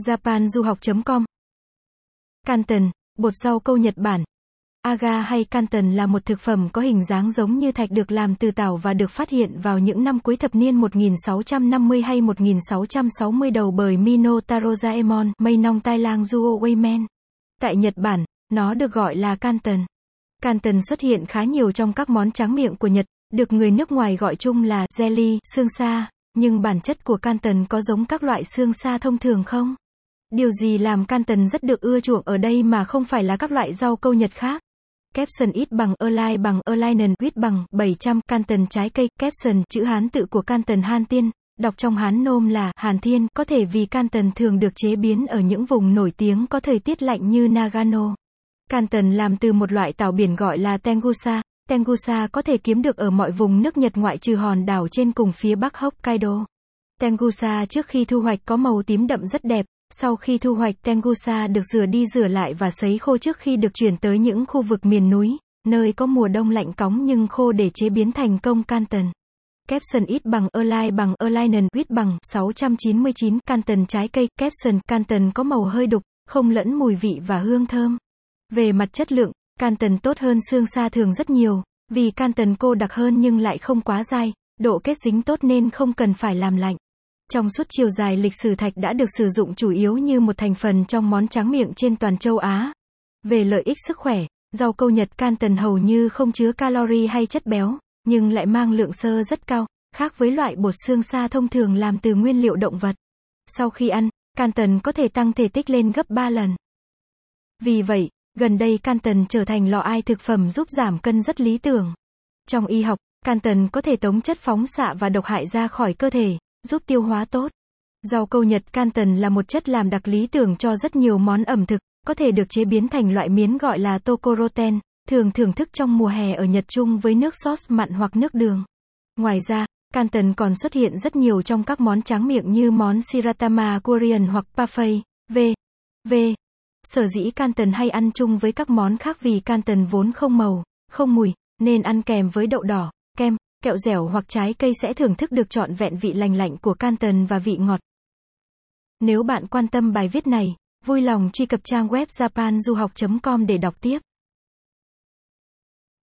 japanduhoc.com Canton, bột rau câu Nhật Bản. Aga hay Canton là một thực phẩm có hình dáng giống như thạch được làm từ tảo và được phát hiện vào những năm cuối thập niên 1650 hay 1660 đầu bởi Minotaro Jaemon, mây nong tai lang Zuo Weimen. Tại Nhật Bản, nó được gọi là Canton. Canton xuất hiện khá nhiều trong các món tráng miệng của Nhật, được người nước ngoài gọi chung là jelly, xương sa, nhưng bản chất của Canton có giống các loại xương sa thông thường không? Điều gì làm Canton rất được ưa chuộng ở đây mà không phải là các loại rau câu Nhật khác? Capson ít bằng Erlai bằng Erlainen, quýt bằng 700, Canton trái cây, Capson, chữ Hán tự của Canton Han Tiên, đọc trong Hán nôm là Hàn Thiên, có thể vì Canton thường được chế biến ở những vùng nổi tiếng có thời tiết lạnh như Nagano. Canton làm từ một loại tảo biển gọi là Tengusa. Tengusa có thể kiếm được ở mọi vùng nước Nhật ngoại trừ hòn đảo trên cùng phía bắc Hokkaido. Tengusa trước khi thu hoạch có màu tím đậm rất đẹp, sau khi thu hoạch Tengusa được rửa đi rửa lại và sấy khô trước khi được chuyển tới những khu vực miền núi, nơi có mùa đông lạnh cóng nhưng khô để chế biến thành công Canton. Capson ít bằng Erlai bằng Erlainen ít bằng 699, Canton trái cây, Capson, Canton có màu hơi đục, không lẫn mùi vị và hương thơm. Về mặt chất lượng, Canton tốt hơn xương sa thường rất nhiều, vì Canton cô đặc hơn nhưng lại không quá dai, độ kết dính tốt nên không cần phải làm lạnh. Trong suốt chiều dài lịch sử thạch đã được sử dụng chủ yếu như một thành phần trong món tráng miệng trên toàn châu Á. Về lợi ích sức khỏe, rau câu Nhật can tần hầu như không chứa calori hay chất béo, nhưng lại mang lượng xơ rất cao, khác với loại bột xương sa thông thường làm từ nguyên liệu động vật. Sau khi ăn, can tần có thể tăng thể tích lên gấp 3 lần. Vì vậy, gần đây can tần trở thành lọ ai thực phẩm giúp giảm cân rất lý tưởng. Trong y học, can tần có thể tống chất phóng xạ và độc hại ra khỏi cơ thể, giúp tiêu hóa tốt. Rau câu Nhật Canton là một chất làm đặc lý tưởng cho rất nhiều món ẩm thực, có thể được chế biến thành loại miến gọi là tokoroten, thường thưởng thức trong mùa hè ở Nhật Trung với nước sốt mặn hoặc nước đường. Ngoài ra, Canton còn xuất hiện rất nhiều trong các món tráng miệng như món Shiratama Korean hoặc Parfait, v. v. Sở dĩ Canton hay ăn chung với các món khác vì Canton vốn không màu, không mùi, nên ăn kèm với đậu đỏ, kem, kẹo dẻo hoặc trái cây sẽ thưởng thức được trọn vẹn vị lành lạnh của Canton và vị ngọt. Nếu bạn quan tâm bài viết này, vui lòng truy cập trang web japanduhoc.com để đọc tiếp.